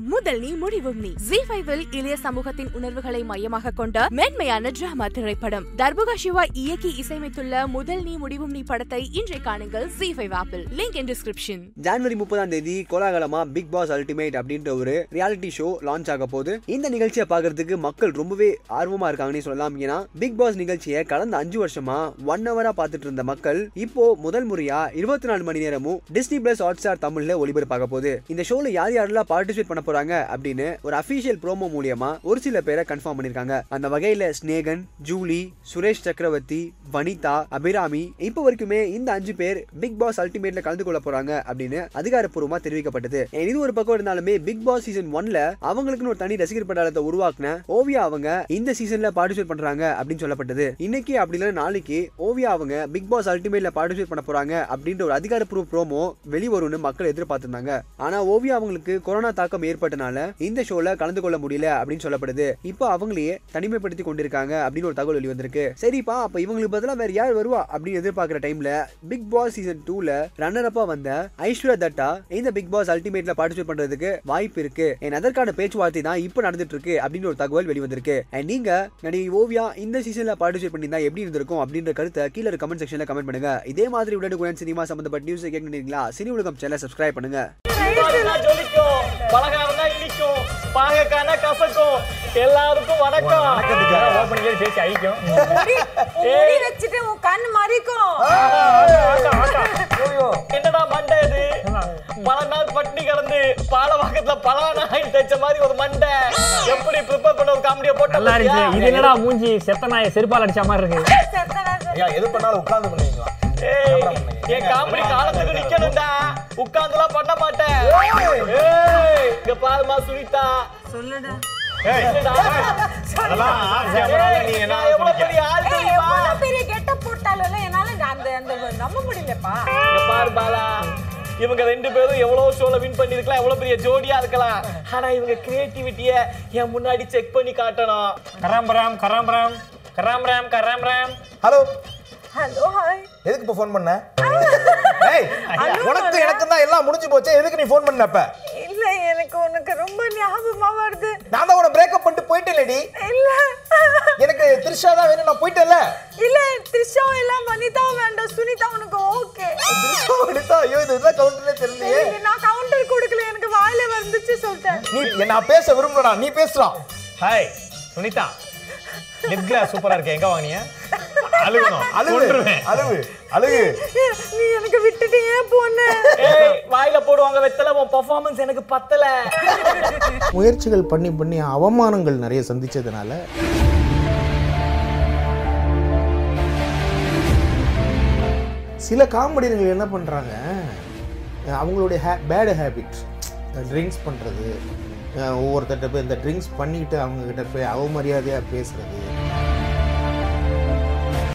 முதல் நீ முடிவும் நீ. ஜி ஃபைவில் இளைய சமூகத்தின் உணர்வுகளை மையமாக கொண்ட மென்மையான டிராமா திரைப்படம். தர்புகா சிவா இயக்கி இசையமைத்துள்ள முதல் நீ முடிவும் நீ படத்தை இன்றை காணுங்கள் ஜி ஃபைவ் ஆப்பிள் லிங்க் இன் டிஸ்கிரிப்ஷன் ஜனவரி முப்பதாம் தேதி கோலாகலமா பிக் பாஸ் அல்டிமேட் அப்படின்ற ஒரு ரியாலிட்டி ஷோ லான்ச் ஆக போது இந்த நிகழ்ச்சியை பார்க்கறதுக்கு மக்கள் ரொம்பவே ஆர்வமா இருக்காங்கன்னு சொல்லலாம். ஏன்னா பிக் பாஸ் நிகழ்ச்சியை கடந்த அஞ்சு வருஷமா ஒன் ஹவரா பார்த்துட்டு இருந்த மக்கள் இப்போ முதல் முறையா இருபத்தி நாலு மணி நேரமும் டிஸ்னி பிளஸ் ஹாட் ஸ்டார் தமிழ்ல ஒளிபரப்பாக போகுது. இந்த ஷோல யார் யாரெல்லாம் பார்ட்டிசிபேட் பண்ண போறாங்க அப்படின்னு ஒரு அபிஷியல் ப்ரோமோ மூலியமா ஒரு சில பேரை கன்ஃபார்ம் பண்ணிருக்காங்க அந்த வகையில ஸ்னேகன் ஜூலி சுரேஷ் சக்கரவர்த்தி வனிதா அபிராமி இப்போ வரைக்குமே இந்த அஞ்சு பேர் பிக் பாஸ் அல்டிமேட்ல கலந்து கொள்ள போறாங்க அப்படின்னு அதிகாரப்பூர்வமா தெரிவிக்கப்பட்டது. இது ஒரு பக்கம் இருந்தாலுமே பிக் பாஸ் சீசன் ஒன்ல அவங்களுக்குன்னு ஒரு தனி ரசிகர் பட்டாளத்தை உருவாக்குன ஓவியா அவங்க இந்த சீசன்ல பார்ட்டிசிபேட் பண்றாங்க அப்படின்னு சொல்லப்பட்டது. இன்னைக்கு அப்படி இல்லைன்னா நாளைக்கு ஓவியா அவங்க பிக் பாஸ் அல்டிமேட்ல பார்ட்டிசிபேட் பண்ண போறாங்க அப்படின்ற ஒரு அதிகாரப்பூர்வ ப்ரோமோ வெளிவரும்னு மக்கள் எதிர்பார்த்திருந்தாங்க. ஆனா ஓவியா அவங்களுக்கு கொரோனா தாக்கம் ஏற்பட்டனால இந்த ஷோல கலந்து கொள்ள முடியல அப்படின்னு சொல்லப்படுது. இப்போ அவங்களையே தனிமைப்படுத்தி கொண்டிருக்காங்க அப்படின்னு ஒரு தகவல் வெளிவந்திருக்கு. சரிப்பா அப்ப இவங்களுக்கு பதிலாக வேற யார் வருவா அப்படின்னு எதிர்பார்க்கிற டைம்ல பிக் பாஸ் சீசன் டூல ரன்னர் அப்பா வந்த ஐஸ்வர்யா தட்டா இந்த பிக் பாஸ் அல்டிமேட்ல பார்ட்டிசிபேட் பண்றதுக்கு வாய்ப்பு இருக்கு. என் அதற்கான பேச்சுவார்த்தை தான் இப்போ நடந்துட்டு இருக்கு அப்படின்னு ஒரு தகவல் வெளிவந்திருக்கு. And நீங்க நடிகை ஓவியா இந்த சீசன்ல பார்ட்டிசிபேட் பண்ணியிருந்தா எப்படி இருந்திருக்கும் அப்படின்ற கருத்தை கீழே கமெண்ட் செக்ஷன்ல கமெண்ட் பண்ணுங்க. இதே மாதிரி உடனுக்குடன் சினிமா சம்பந்தப்பட்ட நியூஸ் கேட்கணுங்களா சினி உலகம் சேனல் சப்ஸ்கிரைப் பண்ணுங்க. ஜொலிக்கும் பலகாரம்னா இனிக்கும் பாகக்கானா கசக்கும் எல்லாருக்கும் வணக்கம் ஓபன் கேட்டு பேசி ஐக்கும் முடி வச்சுட்டு உன் கண் மறிக்கும் என்னடா மண்டை இது பல நாள் பட்டினி கிடந்து பாலவாக்கத்துல பலானாயில் தைச்ச மாதிரி ஒரு மண்டை எப்படி ப்ரிப்பேர் பண்ண ஒரு காமெடியை போட்டு நல்லா இருந்துச்சு இது என்னடா மூஞ்சி செத்த நாயை செருப்பால் அடிச்ச மாதிரி இருக்கு ஐயா எது பண்ணாலும் உட்கார்ந்து பண்ணுவீங்களா ஏய், என் காமெடி காலத்துக்கு நிக்கணும்டா உட்கார்ந்துலாம் பண்ண மாட்டேன். ஏய், இங்க பாருமா சுனிதா. சொல்லுடா. இவங்க ரெண்டு பேரும் எவ்வளவு ஷோல வின் பண்ணிருக்கலாம் எவ்வளவு பெரிய ஜோடியா இருக்கலாம். ஆனா இவங்க கிரியேட்டிவிட்டிய என் முன்னாடி செக் பண்ணி காட்டணும். கராம்பராம் கராம்பராம் கராம்பராம் கராம்பராம் ஹலோ ஹலோ ஹாய் எதுக்கு இப்ப ஃபோன் பண்ண? உனக்கு எனக்கு தான் எல்லாம் முடிஞ்சு போச்சே. எதுக்கு நீ ஃபோன் பண்ண அப்ப? இல்ல எனக்கு உனக்கு ரொம்ப ஞாபகமா வருது. நான் தான் உன பிரேக்கப் பண்ணிட்டு போயிட்டேன்லடி. இல்ல. எனக்கு த்ரிஷா தான் வேணும் நான் போயிட்டேன்ல. இல்ல த்ரிஷா எல்லாம் வனிதா வேண்டாம். சுனிதா உனக்கு ஓகே த்ரிஷா எடுத்தா ஐயோ இது என்ன கவுண்டர்னே தெரியலையே. நான் கவுண்டர் கொடுக்கல எனக்கு வாயில வந்துச்சு சொல்லிட்டேன். நீ நான் பேச விரும்புறடா நீ பேசுறா ஹாய் சுனிதா. லிப் கிளாஸ் சூப்பரா இருக்கு எங்க வாங்கினிய அழுகணும். அழுகு. கொன்றுவேன். அழுகு. அழுகு. நீ எனக்கு விட்டுட்டு ஏன் போன? ஏய் வாயில போடுவாங்க வெத்தல உன் பெர்ஃபார்மன்ஸ் எனக்கு பத்தல. முயற்சிகள் பண்ணி பண்ணி அவமானங்கள் நிறைய சந்திச்சதுனால சில காமெடியர்கள் என்ன பண்ணுறாங்க அவங்களுடைய ஹே பேடு ஹேபிட் ட்ரிங்க்ஸ் பண்ணுறது ஒவ்வொருத்தட்ட போய் இந்த ட்ரிங்க்ஸ் பண்ணிக்கிட்டு அவங்கக்கிட்ட போய் அவமரியாதையாக பேசுறது.